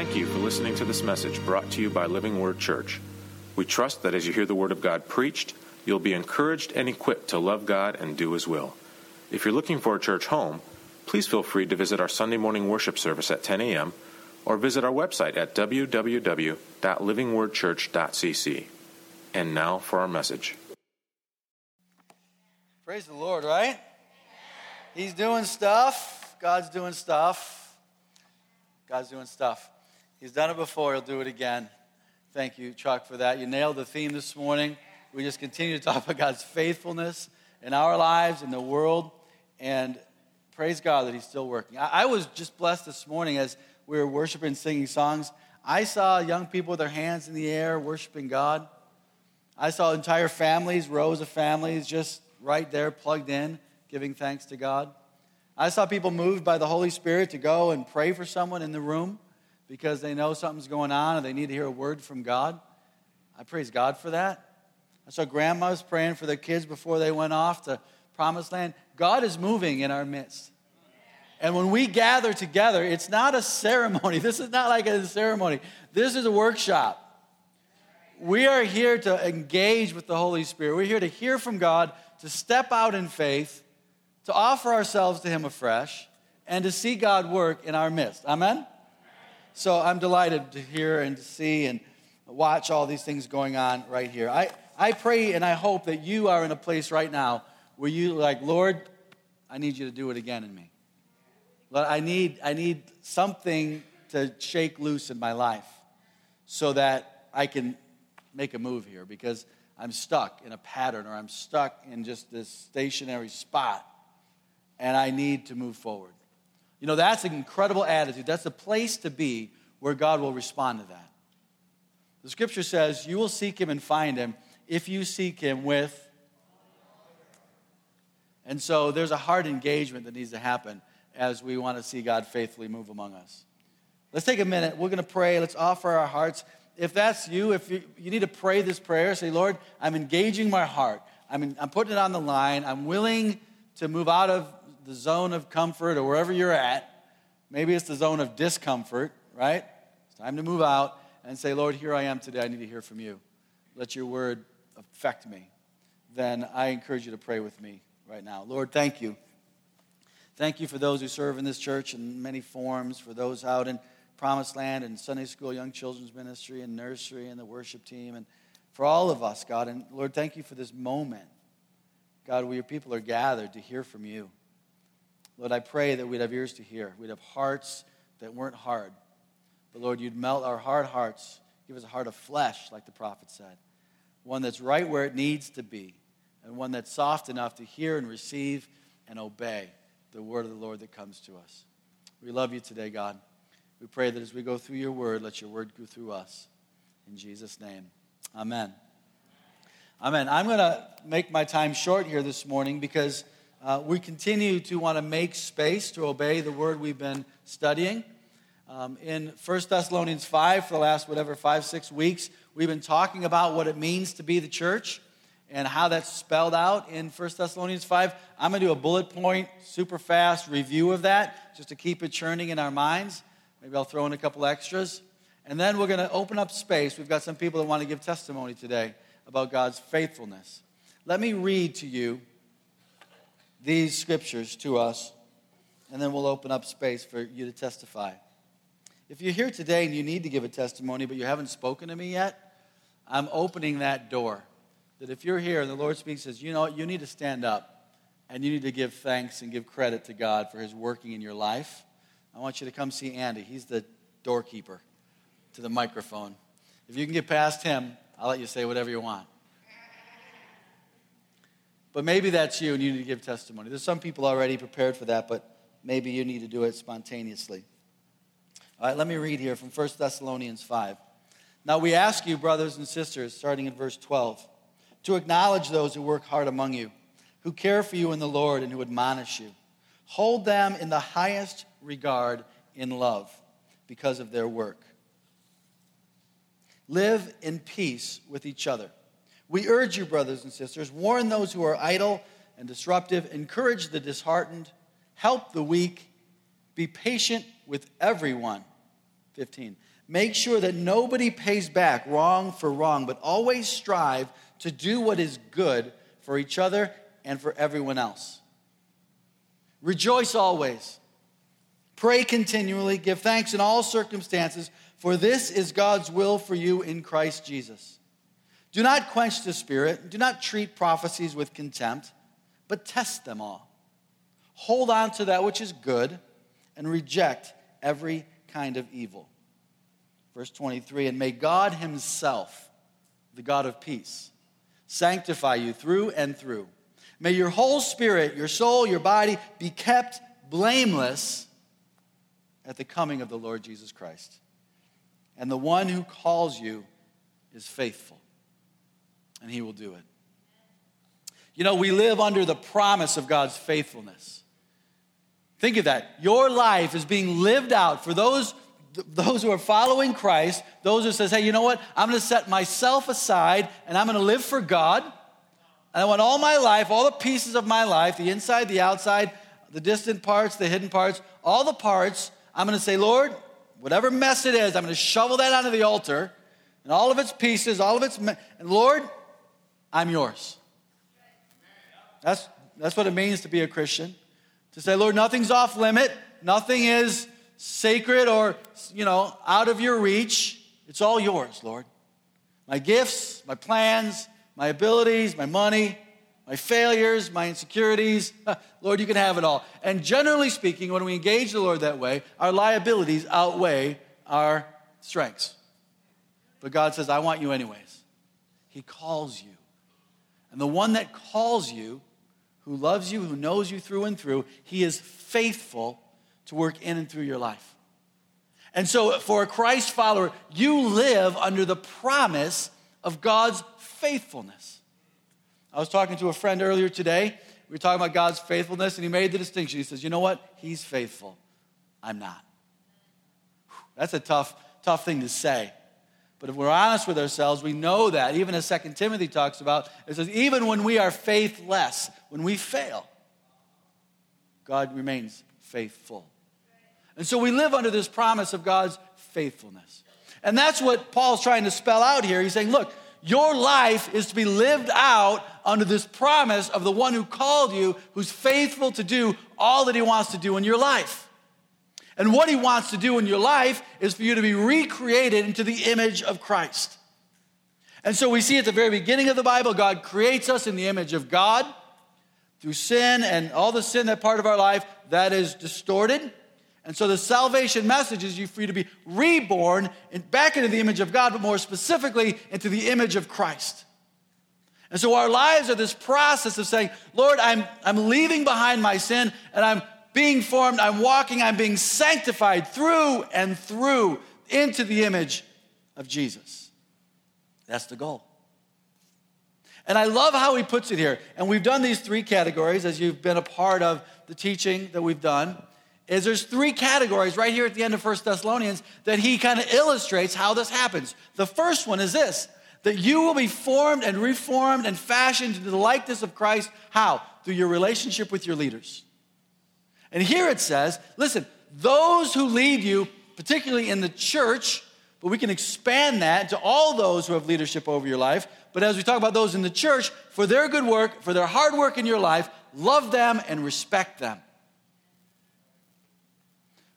Thank you for listening to this message brought to you by Living Word Church. We trust that as you hear the Word of God preached, you'll be encouraged and equipped to love God and do His will. If you're looking for a church home, please feel free to visit our Sunday morning worship service at 10 a.m. or visit our website at www.livingwordchurch.cc. And now for our message. Praise the Lord, right? He's doing stuff. God's doing stuff. God's doing stuff. He's done it before, he'll do it again. Thank you, Chuck, for that. You nailed the theme this morning. We just continue to talk about God's faithfulness in our lives, in the world, and praise God that He's still working. I, I was just blessed this morning as we were worshiping, singing songs. I saw young people with their hands in the air worshiping God. I saw entire families, rows of families, just right there plugged in, giving thanks to God. I saw people moved by the Holy Spirit to go and pray for someone in the room because they know something's going on and they need to hear a word from God. I praise God for that. I saw grandmas praying for their kids before they went off to promised land. God is moving in our midst. And when we gather together, it's not a ceremony. This is not like a ceremony. This is a workshop. We are here to engage with the Holy Spirit. We're here to hear from God, to step out in faith, to offer ourselves to Him afresh, and to see God work in our midst. Amen? So I'm delighted to hear and to see and watch all these things going on right here. I, I pray and I hope that you are in a place right now where you like, Lord, I need you to do it again in me. Lord, I need, I need something to shake loose in my life so that I can make a move here because I'm stuck in a pattern or I'm stuck in just this stationary spot and I need to move forward. You know, that's an incredible attitude. That's a place to be where God will respond to that. The scripture says, You will seek him and find him if you seek him with. And so there's a hard engagement that needs to happen as we want to see God faithfully move among us. Let's take a minute. We're going to pray. Let's offer our hearts. If that's you, if you, you need to pray this prayer, say, Lord, I'm engaging my heart. I'm, I'm putting it on the line. I'm willing to move out of the zone of comfort or wherever you're at. Maybe it's the zone of discomfort, right? It's time to move out and say, Lord, here I am today. I need to hear from you. Let your word affect me. Then I encourage you to pray with me right now. Lord, thank you. Thank you for those who serve in this church in many forms, for those out in Promised Land and Sunday School, Young Children's Ministry, and Nursery, and the worship team, and for all of us, God. And Lord, thank you for this moment, God, where your people are gathered to hear from you. Lord, I pray that we'd have ears to hear. We'd have hearts that weren't hard. But Lord, you'd melt our hard hearts. Give us a heart of flesh, like the prophet said. One that's right where it needs to be, and one that's soft enough to hear and receive and obey the word of the Lord that comes to us. We love you today, God. We pray that as we go through your word, let your word go through us. In Jesus' name, amen. Amen. I'm going to make my time short here this morning because uh, we continue to want to make space to obey the word we've been studying. Um, in 1 Thessalonians 5, for the last, whatever, five, six weeks, we've been talking about what it means to be the church and how that's spelled out in 1 Thessalonians 5. I'm going to do a bullet point, super fast review of that just to keep it churning in our minds. Maybe I'll throw in a couple extras. And then we're going to open up space. We've got some people that want to give testimony today about God's faithfulness. Let me read to you these scriptures to us, and then we'll open up space for you to testify. If you're here today and you need to give a testimony, but you haven't spoken to me yet, I'm opening that door. That if you're here and the Lord speaks, says, you know you need to stand up and you need to give thanks and give credit to God for his working in your life. I want you to come see Andy. He's the doorkeeper to the microphone. If you can get past him, I'll let you say whatever you want. But maybe that's you and you need to give testimony. There's some people already prepared for that, but maybe you need to do it spontaneously. All right, let me read here from 1 Thessalonians 5. Now we ask you, brothers and sisters, starting in verse 12, to acknowledge those who work hard among you, who care for you in the Lord and who admonish you. Hold them in the highest regard in love because of their work. Live in peace with each other. We urge you, brothers and sisters, warn those who are idle and disruptive, encourage the disheartened, help the weak, be patient with everyone. 15. Make sure that nobody pays back wrong for wrong, but always strive to do what is good for each other and for everyone else. Rejoice always. Pray continually. Give thanks in all circumstances, for this is God's will for you in Christ Jesus. Do not quench the spirit. Do not treat prophecies with contempt, but test them all. Hold on to that which is good and reject every kind of evil. Verse 23 And may God Himself, the God of peace, sanctify you through and through. May your whole spirit, your soul, your body be kept blameless at the coming of the Lord Jesus Christ. And the one who calls you is faithful, and He will do it. You know, we live under the promise of God's faithfulness. Think of that. Your life is being lived out for those those who are following Christ, those who says, hey, you know what? I'm going to set myself aside and I'm going to live for God. And I want all my life, all the pieces of my life, the inside, the outside, the distant parts, the hidden parts, all the parts, I'm going to say, Lord, whatever mess it is, I'm going to shovel that onto the altar and all of its pieces, all of its, me- and Lord, I'm yours. That's, that's what it means to be a Christian. To say, Lord, nothing's off limit, nothing is sacred or, you know, out of your reach. It's all yours, Lord. My gifts, my plans, my abilities, my money, my failures, my insecurities. Lord, you can have it all. And generally speaking, when we engage the Lord that way, our liabilities outweigh our strengths. But God says, I want you anyways. He calls you. And the one that calls you, who loves you, who knows you through and through, he is faithful to work in and through your life. And so, for a Christ follower, you live under the promise of God's faithfulness. I was talking to a friend earlier today. We were talking about God's faithfulness, and he made the distinction. He says, You know what? He's faithful. I'm not. That's a tough, tough thing to say. But if we're honest with ourselves, we know that. Even as Second Timothy talks about, it says, even when we are faithless, when we fail, God remains faithful. And so we live under this promise of God's faithfulness. And that's what Paul's trying to spell out here. He's saying, look, your life is to be lived out under this promise of the one who called you, who's faithful to do all that he wants to do in your life. And what he wants to do in your life is for you to be recreated into the image of Christ. And so we see at the very beginning of the Bible, God creates us in the image of God through sin and all the sin that part of our life that is distorted. And so the salvation message is for you to be reborn back into the image of God, but more specifically into the image of Christ. And so our lives are this process of saying, Lord, I'm, I'm leaving behind my sin and I'm being formed, I'm walking, I'm being sanctified through and through into the image of Jesus. That's the goal. And I love how he puts it here. And we've done these three categories as you've been a part of the teaching that we've done is there's three categories right here at the end of First Thessalonians that he kind of illustrates how this happens. The first one is this that you will be formed and reformed and fashioned into the likeness of Christ. How? Through your relationship with your leaders. And here it says, listen, those who lead you, particularly in the church, but we can expand that to all those who have leadership over your life. But as we talk about those in the church, for their good work, for their hard work in your life, love them and respect them.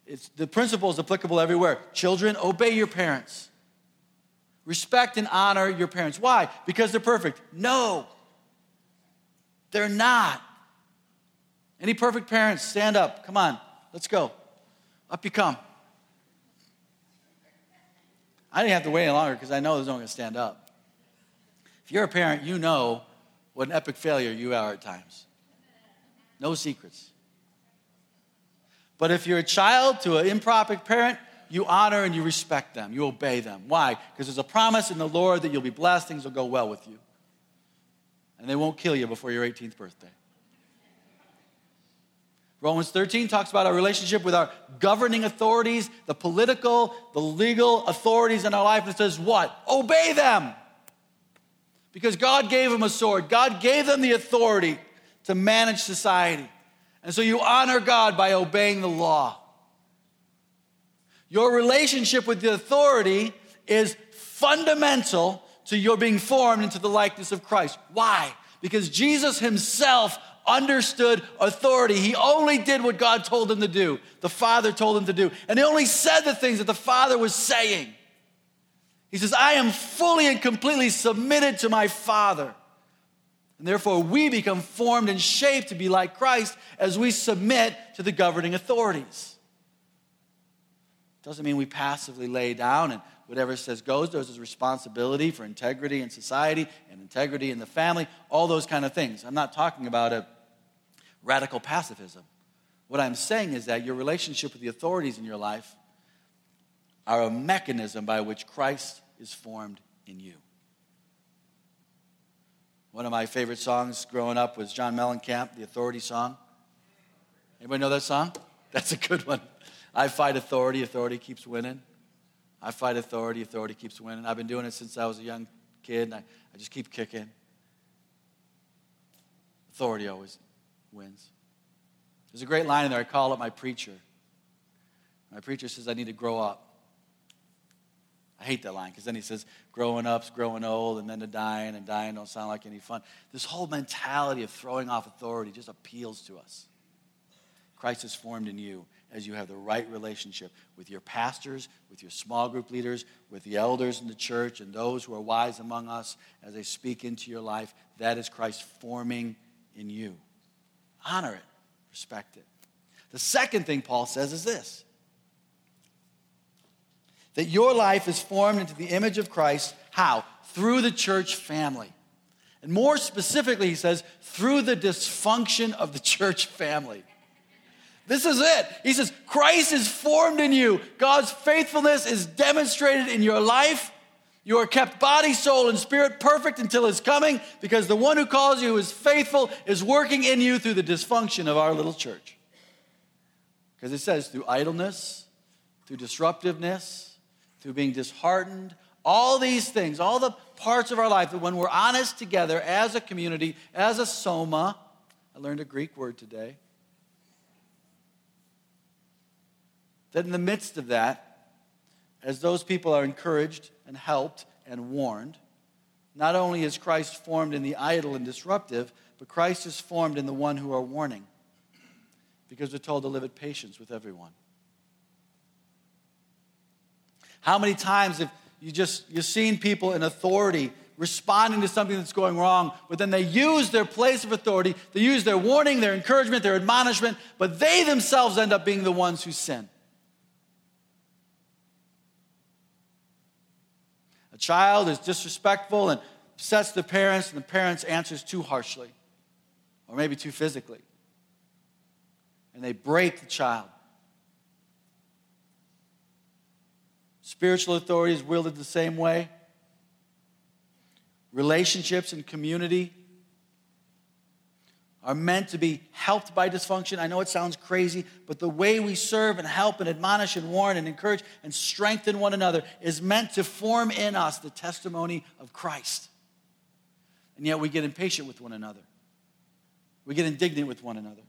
It's, the principle is applicable everywhere. Children, obey your parents. Respect and honor your parents. Why? Because they're perfect. No, they're not. Any perfect parents, stand up. Come on, let's go. Up you come. I didn't have to wait any longer because I know there's no one going to stand up. If you're a parent, you know what an epic failure you are at times. No secrets. But if you're a child to an improper parent, you honor and you respect them. You obey them. Why? Because there's a promise in the Lord that you'll be blessed, things will go well with you. And they won't kill you before your 18th birthday. Romans 13 talks about our relationship with our governing authorities, the political, the legal authorities in our life, and says, what? Obey them. Because God gave them a sword, God gave them the authority to manage society. And so you honor God by obeying the law. Your relationship with the authority is fundamental to your being formed into the likeness of Christ. Why? Because Jesus himself understood authority. He only did what God told him to do, the Father told him to do. And he only said the things that the Father was saying. He says, I am fully and completely submitted to my Father. And therefore, we become formed and shaped to be like Christ as we submit to the governing authorities. Doesn't mean we passively lay down and whatever says goes. There's a responsibility for integrity in society and integrity in the family, all those kind of things. I'm not talking about a radical pacifism. What I'm saying is that your relationship with the authorities in your life are a mechanism by which Christ is formed in you. One of my favorite songs growing up was John Mellencamp, the Authority song. Anybody know that song? That's a good one. I fight authority, authority keeps winning. I fight authority, authority keeps winning. I've been doing it since I was a young kid, and I, I just keep kicking. Authority always wins. There's a great line in there. I call it my preacher. My preacher says, I need to grow up. I hate that line because then he says, growing up's growing old, and then to dying, and dying don't sound like any fun. This whole mentality of throwing off authority just appeals to us. Christ is formed in you as you have the right relationship with your pastors, with your small group leaders, with the elders in the church, and those who are wise among us as they speak into your life. That is Christ forming in you. Honor it, respect it. The second thing Paul says is this that your life is formed into the image of Christ. How? Through the church family. And more specifically, he says, through the dysfunction of the church family. This is it. He says, Christ is formed in you. God's faithfulness is demonstrated in your life. You are kept body, soul, and spirit perfect until his coming because the one who calls you is faithful is working in you through the dysfunction of our little church. Because it says through idleness, through disruptiveness, through being disheartened, all these things, all the parts of our life that when we're honest together as a community, as a soma, I learned a Greek word today that in the midst of that, as those people are encouraged and helped and warned, not only is Christ formed in the idle and disruptive, but Christ is formed in the one who are warning. Because we're told to live at patience with everyone. How many times have you just you've seen people in authority responding to something that's going wrong, but then they use their place of authority, they use their warning, their encouragement, their admonishment, but they themselves end up being the ones who sin. A child is disrespectful and upsets the parents, and the parents answers too harshly, or maybe too physically. And they break the child. Spiritual authority is wielded the same way. Relationships and community are meant to be helped by dysfunction. I know it sounds crazy, but the way we serve and help and admonish and warn and encourage and strengthen one another is meant to form in us the testimony of Christ. And yet we get impatient with one another, we get indignant with one another.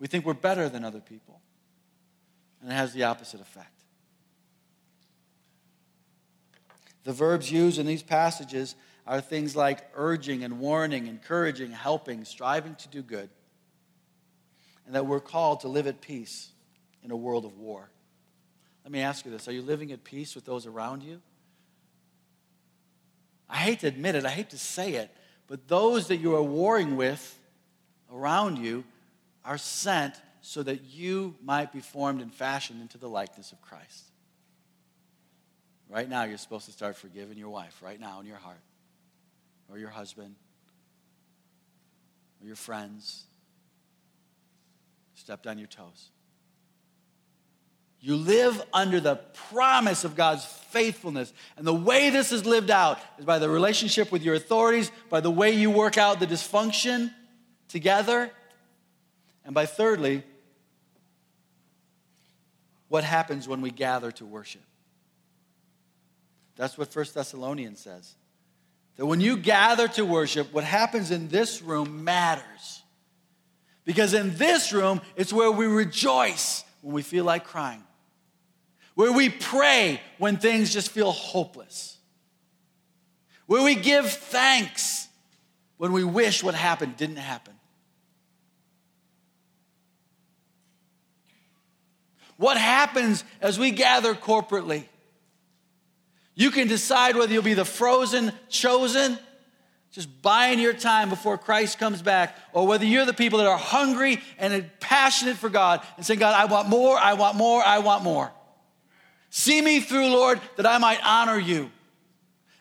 We think we're better than other people, and it has the opposite effect. The verbs used in these passages are things like urging and warning, encouraging, helping, striving to do good. And that we're called to live at peace in a world of war. Let me ask you this Are you living at peace with those around you? I hate to admit it, I hate to say it, but those that you are warring with around you are sent so that you might be formed and fashioned into the likeness of Christ. Right now, you're supposed to start forgiving your wife, right now in your heart or your husband or your friends stepped on your toes. You live under the promise of God's faithfulness. And the way this is lived out is by the relationship with your authorities, by the way you work out the dysfunction together, and by thirdly, what happens when we gather to worship. That's what First Thessalonians says. That when you gather to worship, what happens in this room matters. Because in this room, it's where we rejoice when we feel like crying. where we pray when things just feel hopeless, where we give thanks when we wish what happened didn't happen. What happens as we gather corporately? You can decide whether you'll be the frozen chosen, just buying your time before Christ comes back, or whether you're the people that are hungry and passionate for God and saying, God, I want more, I want more, I want more. See me through, Lord, that I might honor you.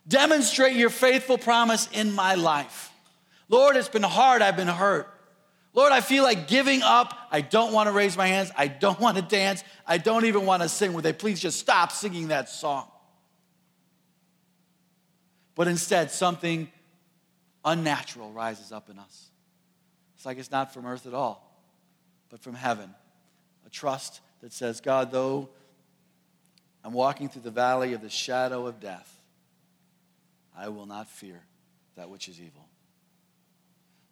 Demonstrate your faithful promise in my life. Lord, it's been hard, I've been hurt. Lord, I feel like giving up. I don't want to raise my hands. I don't want to dance. I don't even want to sing. Would they please just stop singing that song? But instead, something unnatural rises up in us. It's like it's not from earth at all, but from heaven. A trust that says, God, though I'm walking through the valley of the shadow of death, I will not fear that which is evil.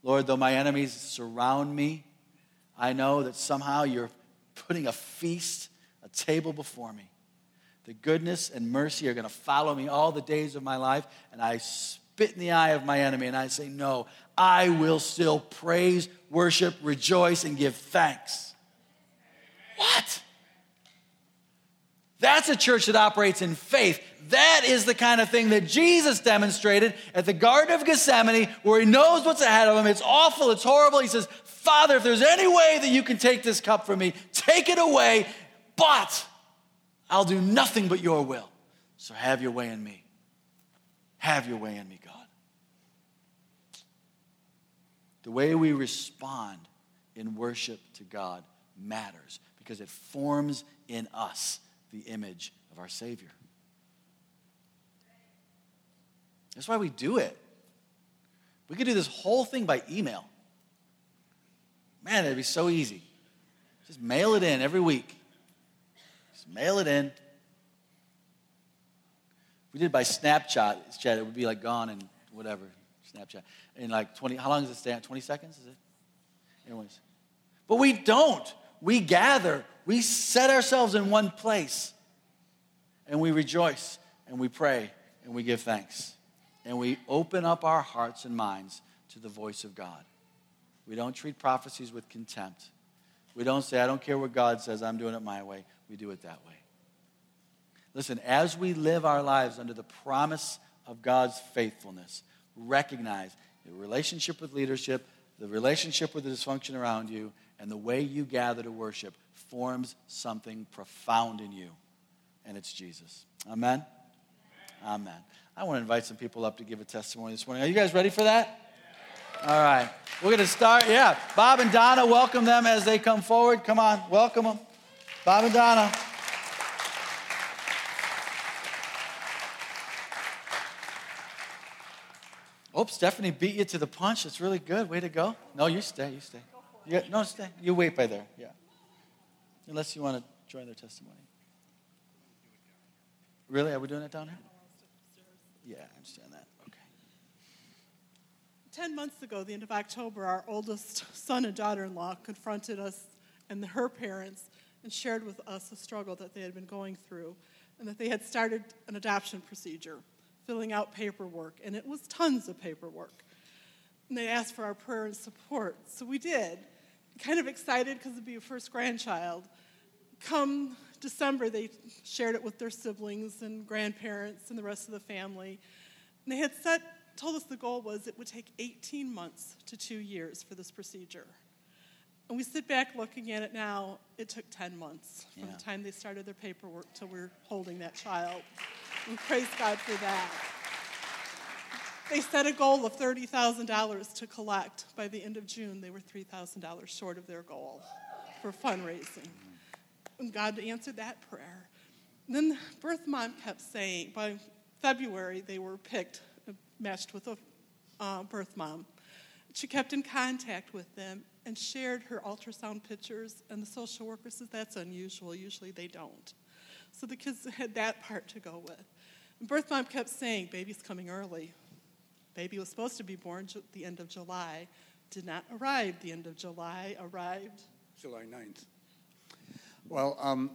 Lord, though my enemies surround me, I know that somehow you're putting a feast, a table before me. The goodness and mercy are going to follow me all the days of my life, and I spit in the eye of my enemy and I say, No, I will still praise, worship, rejoice, and give thanks. What? That's a church that operates in faith. That is the kind of thing that Jesus demonstrated at the Garden of Gethsemane, where he knows what's ahead of him. It's awful, it's horrible. He says, Father, if there's any way that you can take this cup from me, take it away, but I'll do nothing but your will. So have your way in me. Have your way in me, God. The way we respond in worship to God matters because it forms in us the image of our Savior. That's why we do it. We could do this whole thing by email. Man, it'd be so easy. Just mail it in every week. Mail it in. If we did by Snapchat, it would be like gone and whatever, Snapchat. In like 20, how long does it stay 20 seconds, is it? Anyways. But we don't. We gather we set ourselves in one place and we rejoice and we pray and we give thanks and we open up our hearts and minds to the voice of God. We don't treat prophecies with contempt. We don't say, I don't care what God says, I'm doing it my way. We do it that way. Listen, as we live our lives under the promise of God's faithfulness, recognize the relationship with leadership, the relationship with the dysfunction around you, and the way you gather to worship forms something profound in you, and it's Jesus. Amen? Amen. I want to invite some people up to give a testimony this morning. Are you guys ready for that? All right. We're going to start. Yeah. Bob and Donna, welcome them as they come forward. Come on, welcome them. Bob and Donna. Oops, Stephanie beat you to the punch. That's really good. Way to go. No, you stay. You stay. You no, stay. You wait by there. Yeah. Unless you want to join their testimony. Really? Are we doing it down here? Yeah, I understand that. Okay. Ten months ago, the end of October, our oldest son and daughter in law confronted us and her parents and shared with us a struggle that they had been going through and that they had started an adoption procedure, filling out paperwork, and it was tons of paperwork. And they asked for our prayer and support, so we did kind of excited because it'd be a first grandchild. Come December, they shared it with their siblings and grandparents and the rest of the family. And they had set, told us the goal was it would take 18 months to two years for this procedure. And we sit back looking at it now, it took 10 months from yeah. the time they started their paperwork till we're holding that child. And praise God for that. They set a goal of $30,000 to collect. By the end of June, they were $3,000 short of their goal for fundraising. And God answered that prayer. And then birth mom kept saying, by February, they were picked, matched with a uh, birth mom. She kept in contact with them and shared her ultrasound pictures, and the social worker says that's unusual. Usually they don't. So the kids had that part to go with. And birth mom kept saying, baby's coming early. Baby was supposed to be born at the end of July, did not arrive the end of July, arrived July 9th. Well, um,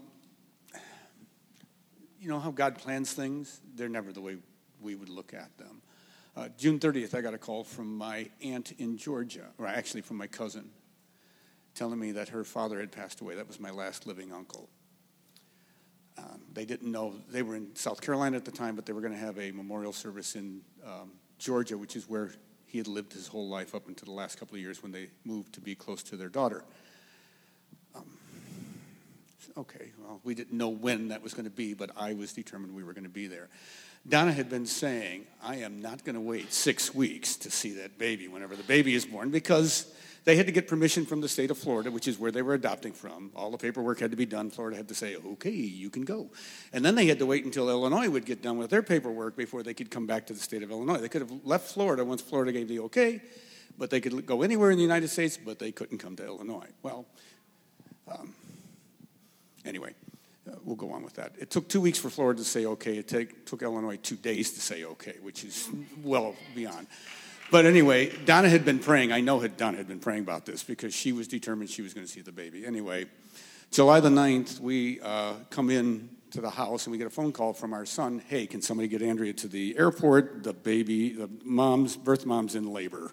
you know how God plans things? They're never the way we would look at them. Uh, June 30th, I got a call from my aunt in Georgia, or actually from my cousin, telling me that her father had passed away. That was my last living uncle. Um, they didn't know, they were in South Carolina at the time, but they were going to have a memorial service in um, Georgia, which is where he had lived his whole life up until the last couple of years when they moved to be close to their daughter. Um, okay, well, we didn't know when that was going to be, but I was determined we were going to be there. Donna had been saying, I am not going to wait six weeks to see that baby whenever the baby is born because they had to get permission from the state of Florida, which is where they were adopting from. All the paperwork had to be done. Florida had to say, okay, you can go. And then they had to wait until Illinois would get done with their paperwork before they could come back to the state of Illinois. They could have left Florida once Florida gave the okay, but they could go anywhere in the United States, but they couldn't come to Illinois. Well, um, anyway, uh, we'll go on with that. It took two weeks for Florida to say okay. It take, took Illinois two days to say okay, which is well beyond. But anyway, Donna had been praying. I know had Donna had been praying about this because she was determined she was going to see the baby. Anyway, July the 9th, we uh, come in to the house and we get a phone call from our son. Hey, can somebody get Andrea to the airport? The baby, the mom's, birth mom's in labor.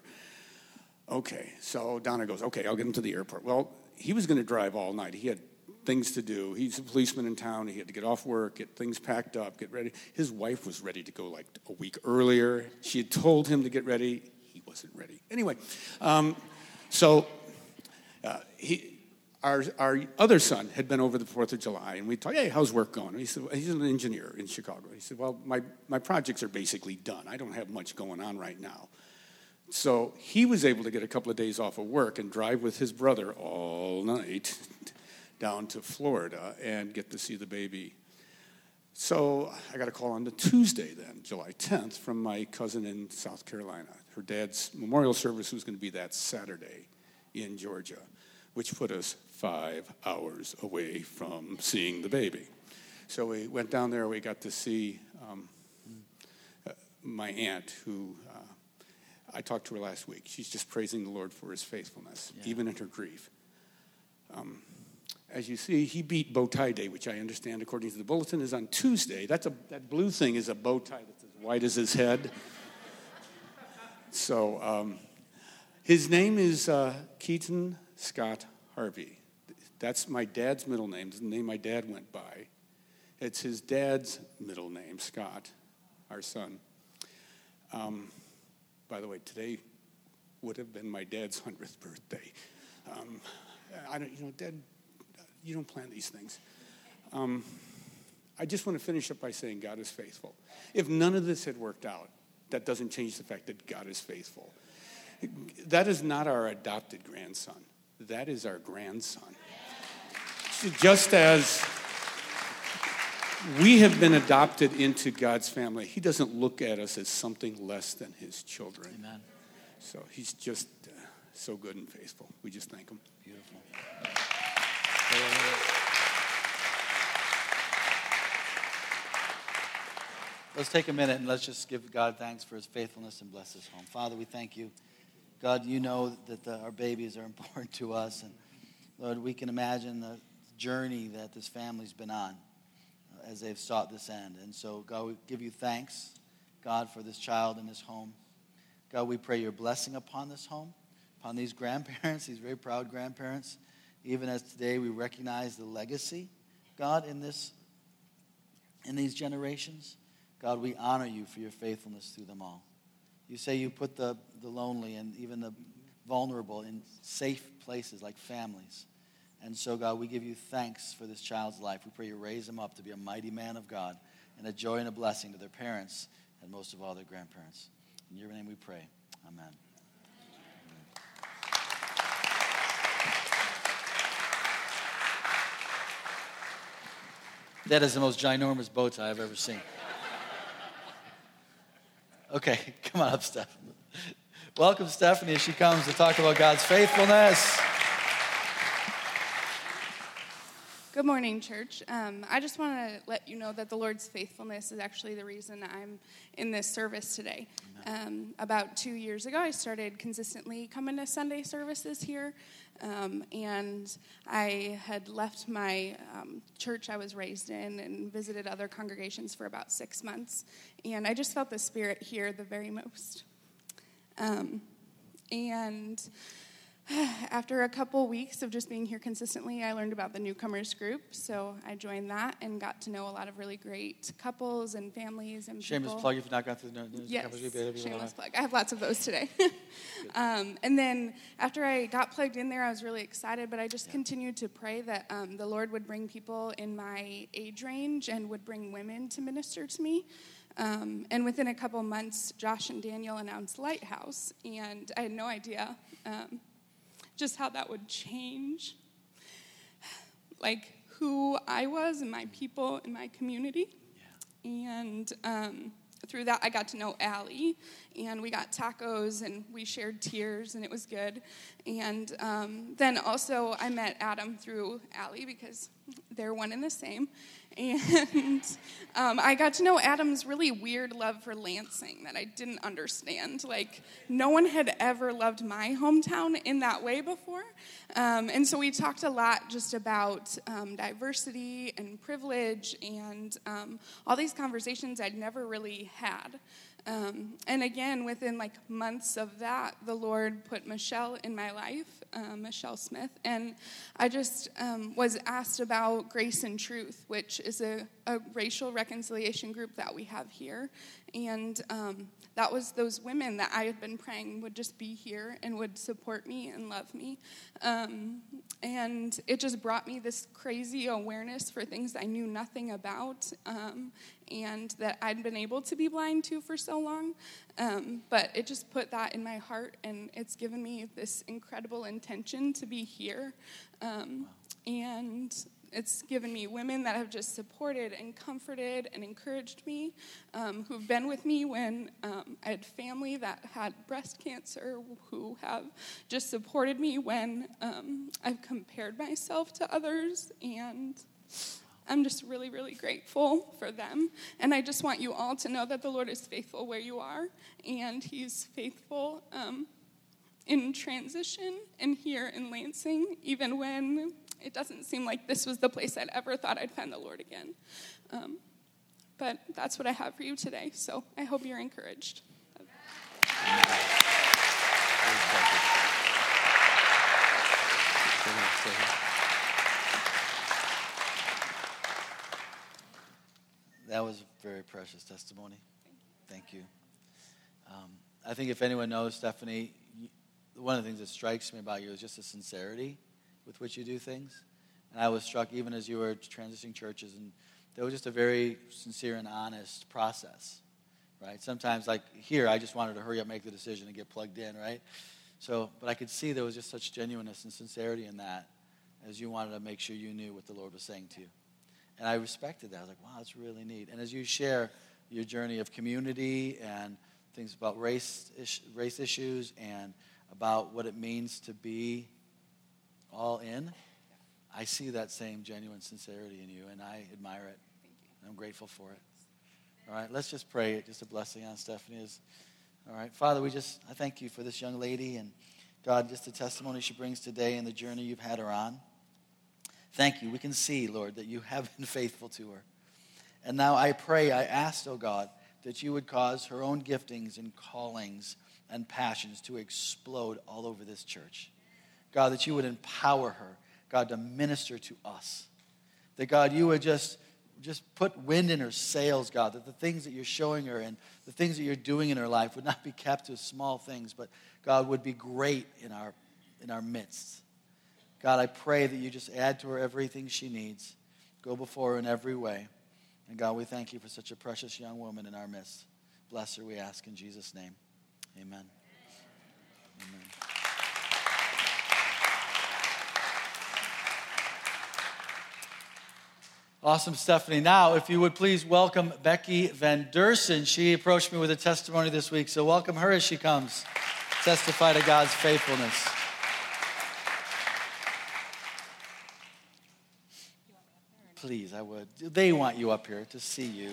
Okay, so Donna goes, okay, I'll get him to the airport. Well, he was going to drive all night. He had things to do. He's a policeman in town. He had to get off work, get things packed up, get ready. His wife was ready to go like a week earlier. She had told him to get ready. He wasn't ready. Anyway, um, so uh, he. Our, our other son had been over the 4th of July, and we talked, hey, how's work going? He said, he's an engineer in Chicago. He said, well, my, my projects are basically done. I don't have much going on right now. So he was able to get a couple of days off of work and drive with his brother all night down to Florida and get to see the baby. So I got a call on the Tuesday then, July 10th, from my cousin in South Carolina. Her dad's memorial service was going to be that Saturday in Georgia, which put us five hours away from seeing the baby. So we went down there, we got to see um, uh, my aunt, who uh, I talked to her last week. She's just praising the Lord for his faithfulness, yeah. even in her grief. Um, as you see, he beat bow tie day, which I understand, according to the bulletin, is on Tuesday. That's a, that blue thing is a bow tie that's as white as his head. so um, his name is uh, Keaton Scott Harvey. That's my dad's middle name, it's the name my dad went by. It's his dad's middle name, Scott, our son. Um, by the way, today would have been my dad's 100th birthday. Um, I don't, you know, Dad you don't plan these things. Um, I just want to finish up by saying God is faithful. If none of this had worked out, that doesn't change the fact that God is faithful. That is not our adopted grandson, that is our grandson. Just as we have been adopted into God's family, He doesn't look at us as something less than His children. Amen. So He's just uh, so good and faithful. We just thank Him. Beautiful. Let's take a minute and let's just give God thanks for his faithfulness and bless his home. Father, we thank you. God, you know that the, our babies are important to us. And Lord, we can imagine the journey that this family's been on uh, as they've sought this end. And so, God, we give you thanks, God, for this child and this home. God, we pray your blessing upon this home, upon these grandparents, these very proud grandparents even as today we recognize the legacy, God, in this in these generations. God, we honor you for your faithfulness through them all. You say you put the, the lonely and even the vulnerable in safe places like families. And so, God, we give you thanks for this child's life. We pray you raise him up to be a mighty man of God and a joy and a blessing to their parents and most of all their grandparents. In your name we pray. Amen. That is the most ginormous bow tie I've ever seen. Okay, come on up, Stephanie. Welcome, Stephanie, as she comes to talk about God's faithfulness. Good morning, church. Um, I just want to let you know that the Lord's faithfulness is actually the reason I'm in this service today. um, about two years ago, I started consistently coming to Sunday services here. Um, and I had left my um, church I was raised in and visited other congregations for about six months. And I just felt the Spirit here the very most. Um, and after a couple weeks of just being here consistently, I learned about the newcomers group. So I joined that and got to know a lot of really great couples and families and Shameless people. plug if you've not through the news. Yes, Shameless shameless plug. I have lots of those today. um, and then after I got plugged in there, I was really excited, but I just continued to pray that um, the Lord would bring people in my age range and would bring women to minister to me. Um, and within a couple months, Josh and Daniel announced Lighthouse, and I had no idea um, just how that would change, like who I was and my people and my community. And um, through that, I got to know Allie, and we got tacos and we shared tears, and it was good. And um, then also, I met Adam through Allie because they're one and the same. And um, I got to know Adam's really weird love for Lansing that I didn't understand. Like, no one had ever loved my hometown in that way before. Um, and so we talked a lot just about um, diversity and privilege and um, all these conversations I'd never really had. Um, and again, within like months of that, the Lord put Michelle in my life, uh, Michelle Smith, and I just um, was asked about Grace and Truth, which is a, a racial reconciliation group that we have here. And um, that was those women that I had been praying would just be here and would support me and love me. Um, and it just brought me this crazy awareness for things I knew nothing about um, and that I'd been able to be blind to for so long. Um, but it just put that in my heart, and it's given me this incredible intention to be here. Um, and it's given me women that have just supported and comforted and encouraged me, um, who've been with me when um, I had family that had breast cancer, who have just supported me when um, I've compared myself to others. And I'm just really, really grateful for them. And I just want you all to know that the Lord is faithful where you are, and He's faithful um, in transition and here in Lansing, even when it doesn't seem like this was the place I'd ever thought I'd find the Lord again. Um, but that's what I have for you today, so I hope you're encouraged. That was very precious testimony. Thank you. Um, I think if anyone knows Stephanie, one of the things that strikes me about you is just the sincerity with which you do things. And I was struck even as you were transitioning churches, and there was just a very sincere and honest process, right? Sometimes, like here, I just wanted to hurry up, make the decision, and get plugged in, right? So, but I could see there was just such genuineness and sincerity in that, as you wanted to make sure you knew what the Lord was saying to you. And I respected that. I was like, wow, that's really neat. And as you share your journey of community and things about race, race issues and about what it means to be all in, I see that same genuine sincerity in you, and I admire it. I'm grateful for it. All right, let's just pray. Just a blessing on Stephanie. Is, all right, Father, we just I thank you for this young lady and God, just the testimony she brings today and the journey you've had her on. Thank you. We can see, Lord, that you have been faithful to her. And now I pray, I ask, oh God, that you would cause her own giftings and callings and passions to explode all over this church. God, that you would empower her, God, to minister to us. That, God, you would just, just put wind in her sails, God, that the things that you're showing her and the things that you're doing in her life would not be kept to small things, but, God, would be great in our, in our midst. God, I pray that you just add to her everything she needs. Go before her in every way. And God, we thank you for such a precious young woman in our midst. Bless her, we ask in Jesus' name. Amen. Amen. Awesome, Stephanie. Now, if you would please welcome Becky Van Dersen. She approached me with a testimony this week, so welcome her as she comes. Testify to God's faithfulness. Please, I would. They want you up here to see you.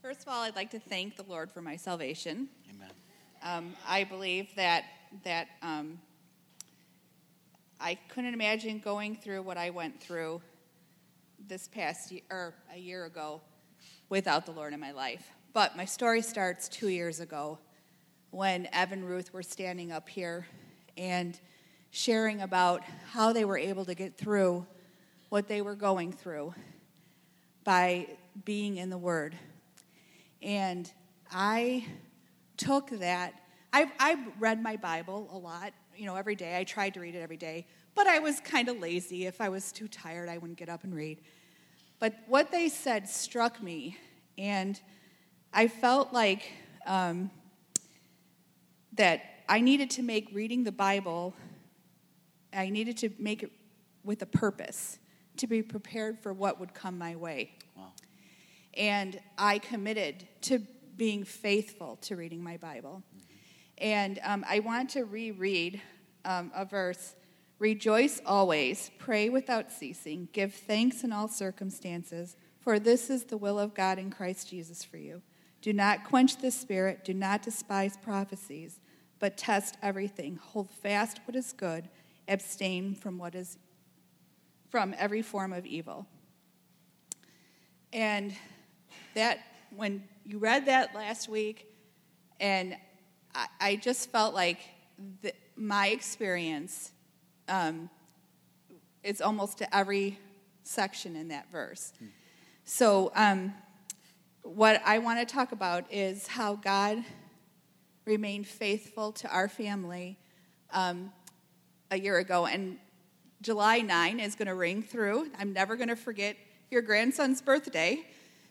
First of all, I'd like to thank the Lord for my salvation. Amen. Um, I believe that that um, I couldn't imagine going through what I went through this past year or a year ago without the Lord in my life. But my story starts two years ago when Evan and Ruth were standing up here and sharing about how they were able to get through what they were going through by being in the Word. And I took that. I've, I've read my Bible a lot, you know, every day. I tried to read it every day, but I was kind of lazy. If I was too tired, I wouldn't get up and read. But what they said struck me, and I felt like um, that I needed to make reading the Bible, I needed to make it with a purpose, to be prepared for what would come my way. Wow. And I committed to being faithful to reading my Bible. And um, I want to reread um, a verse Rejoice always, pray without ceasing, give thanks in all circumstances, for this is the will of God in Christ Jesus for you. Do not quench the spirit, do not despise prophecies, but test everything. Hold fast what is good, abstain from what is from every form of evil. And that when you read that last week, and I, I just felt like the, my experience um, is almost to every section in that verse. So, um, what I want to talk about is how God remained faithful to our family um, a year ago. And July 9 is going to ring through. I'm never going to forget your grandson's birthday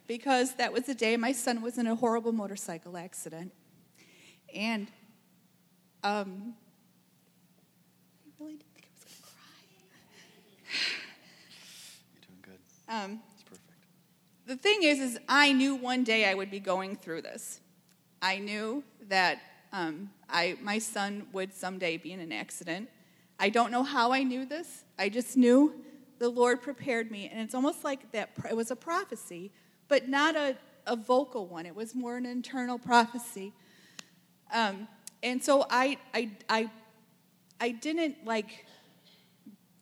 because that was the day my son was in a horrible motorcycle accident. And um, I really didn't think I was going to cry. You're doing good. Um, It's perfect. the thing is, is I knew one day I would be going through this. I knew that um, I, my son would someday be in an accident. I don't know how I knew this. I just knew the Lord prepared me, and it's almost like that. It was a prophecy, but not a, a vocal one. It was more an internal prophecy. Um, and so I, I, I, I didn't like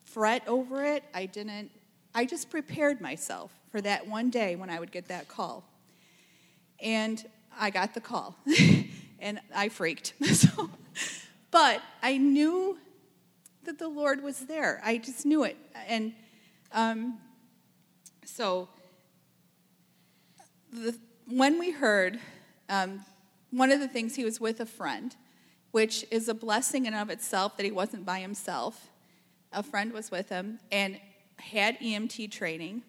fret over it. I didn't. I just prepared myself for that one day when I would get that call. And I got the call, and I freaked. so, but I knew that the Lord was there. I just knew it, and um, so the, when we heard, um, one of the things he was with a friend, which is a blessing in of itself that he wasn't by himself. A friend was with him and had EMT training,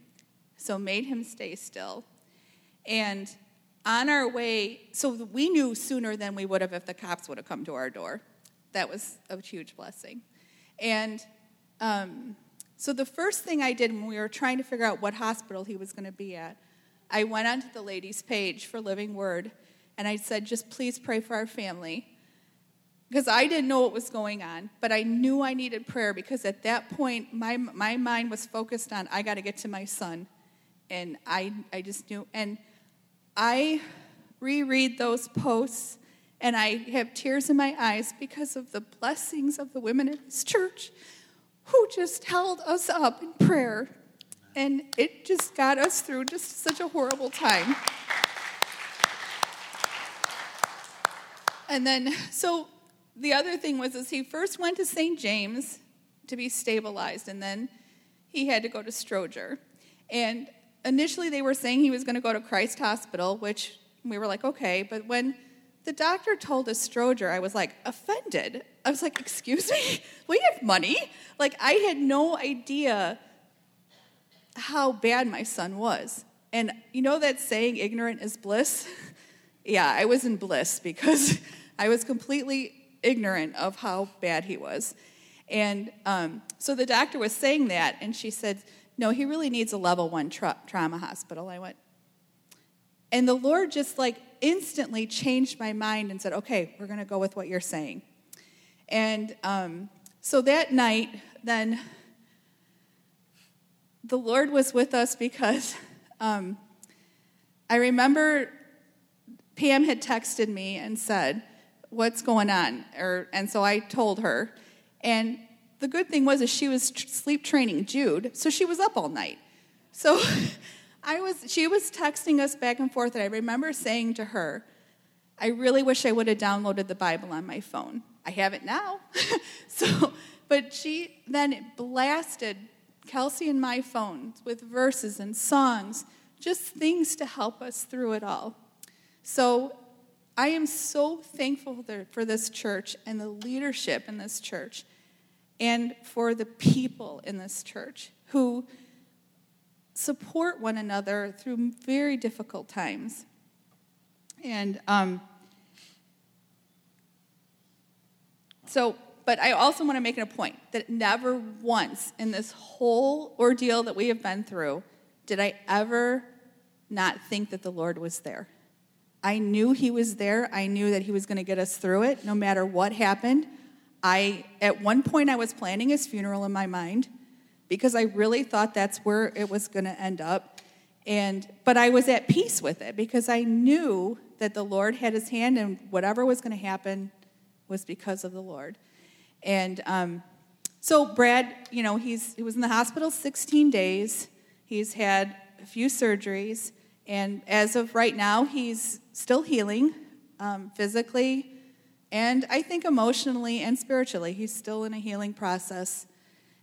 so made him stay still. And on our way, so we knew sooner than we would have if the cops would have come to our door. That was a huge blessing. And um, so the first thing I did when we were trying to figure out what hospital he was going to be at, I went onto the ladies' page for Living Word and I said, just please pray for our family. Because I didn't know what was going on, but I knew I needed prayer because at that point my, my mind was focused on I got to get to my son. And I, I just knew. And I reread those posts and I have tears in my eyes because of the blessings of the women in this church who just held us up in prayer. And it just got us through just such a horrible time. And then, so the other thing was, is he first went to St. James to be stabilized, and then he had to go to Stroger. And initially, they were saying he was going to go to Christ Hospital, which we were like, okay. But when the doctor told us Stroger, I was like offended. I was like, excuse me, we have money. Like I had no idea how bad my son was. And you know that saying, ignorant is bliss? yeah, I was in bliss because I was completely ignorant of how bad he was. And um, so the doctor was saying that, and she said, No, he really needs a level one tra- trauma hospital. I went, and the Lord just like instantly changed my mind and said, Okay, we're going to go with what you're saying. And um, so that night, then the Lord was with us because um, I remember Pam had texted me and said, What's going on? Or, and so I told her. And the good thing was is she was tr- sleep training Jude, so she was up all night. So I was she was texting us back and forth, and I remember saying to her, I really wish I would have downloaded the Bible on my phone. I have it now. so but she then blasted Kelsey and my phones with verses and songs, just things to help us through it all. So I am so thankful for this church and the leadership in this church and for the people in this church who support one another through very difficult times. And um, so, but I also want to make it a point that never once in this whole ordeal that we have been through did I ever not think that the Lord was there. I knew He was there. I knew that He was going to get us through it no matter what happened. I, at one point, I was planning his funeral in my mind because I really thought that's where it was going to end up. And, but I was at peace with it because I knew that the Lord had his hand and whatever was going to happen was because of the Lord. And um, so Brad, you know, he's, he was in the hospital 16 days. He's had a few surgeries. And as of right now, he's still healing um, physically and I think emotionally and spiritually. He's still in a healing process.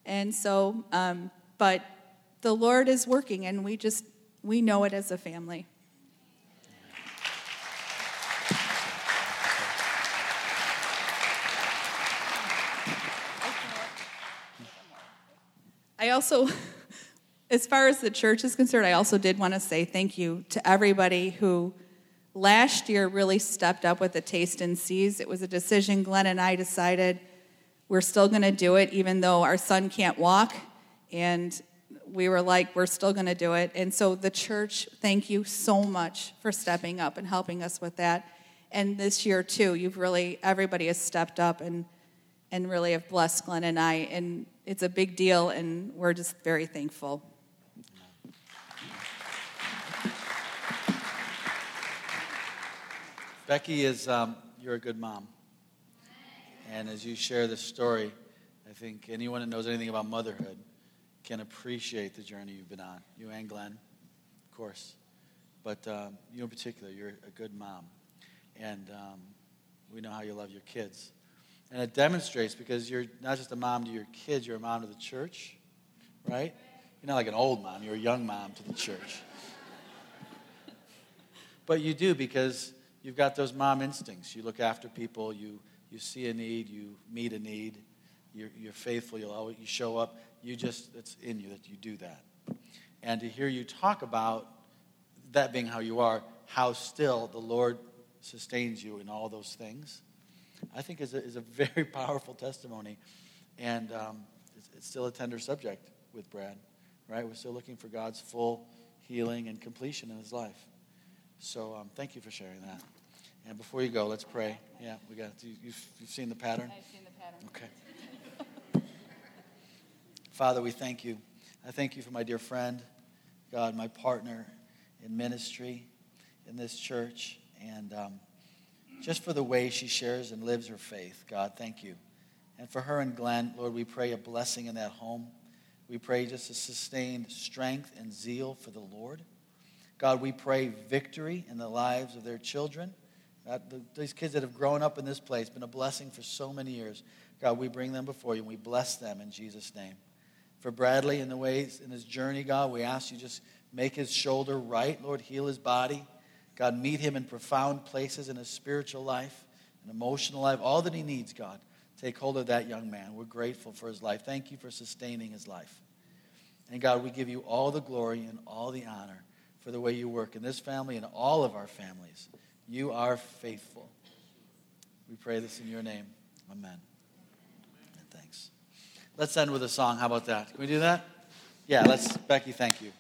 And so, um, but the Lord is working, and we just, we know it as a family. I also, as far as the church is concerned, I also did want to say thank you to everybody who last year really stepped up with the taste and sees. It was a decision Glenn and I decided we're still going to do it, even though our son can't walk. And we were like, we're still going to do it. And so the church, thank you so much for stepping up and helping us with that. And this year, too, you've really, everybody has stepped up and, and really have blessed Glenn and I. And it's a big deal, and we're just very thankful. Becky is, um, you're a good mom. And as you share this story, I think anyone that knows anything about motherhood can appreciate the journey you've been on. You and Glenn, of course. But um, you in particular, you're a good mom. And um, we know how you love your kids. And it demonstrates because you're not just a mom to your kids, you're a mom to the church, right? You're not like an old mom, you're a young mom to the church. but you do because you've got those mom instincts. You look after people, you, you see a need, you meet a need, you're, you're faithful, you'll always, you show up. You just, it's in you that you do that. And to hear you talk about that being how you are, how still the Lord sustains you in all those things, I think is a, is a very powerful testimony. And um, it's, it's still a tender subject with Brad, right? We're still looking for God's full healing and completion in his life. So um, thank you for sharing that. And before you go, let's pray. Yeah, we got. You, you've, you've seen the pattern. I've seen the pattern. Okay. Father, we thank you. I thank you for my dear friend, God, my partner in ministry in this church, and um, just for the way she shares and lives her faith. God, thank you. And for her and Glenn, Lord, we pray a blessing in that home. We pray just a sustained strength and zeal for the Lord. God, we pray victory in the lives of their children. God, the, these kids that have grown up in this place, been a blessing for so many years. God, we bring them before you and we bless them in Jesus' name. For Bradley in the ways in his journey, God, we ask you just make his shoulder right. Lord, heal his body. God, meet him in profound places in his spiritual life and emotional life, all that he needs, God. Take hold of that young man. We're grateful for his life. Thank you for sustaining his life. And God, we give you all the glory and all the honor for the way you work in this family and all of our families. You are faithful. We pray this in your name. Amen. And thanks. Let's end with a song. How about that? Can we do that? Yeah, let's. Becky, thank you.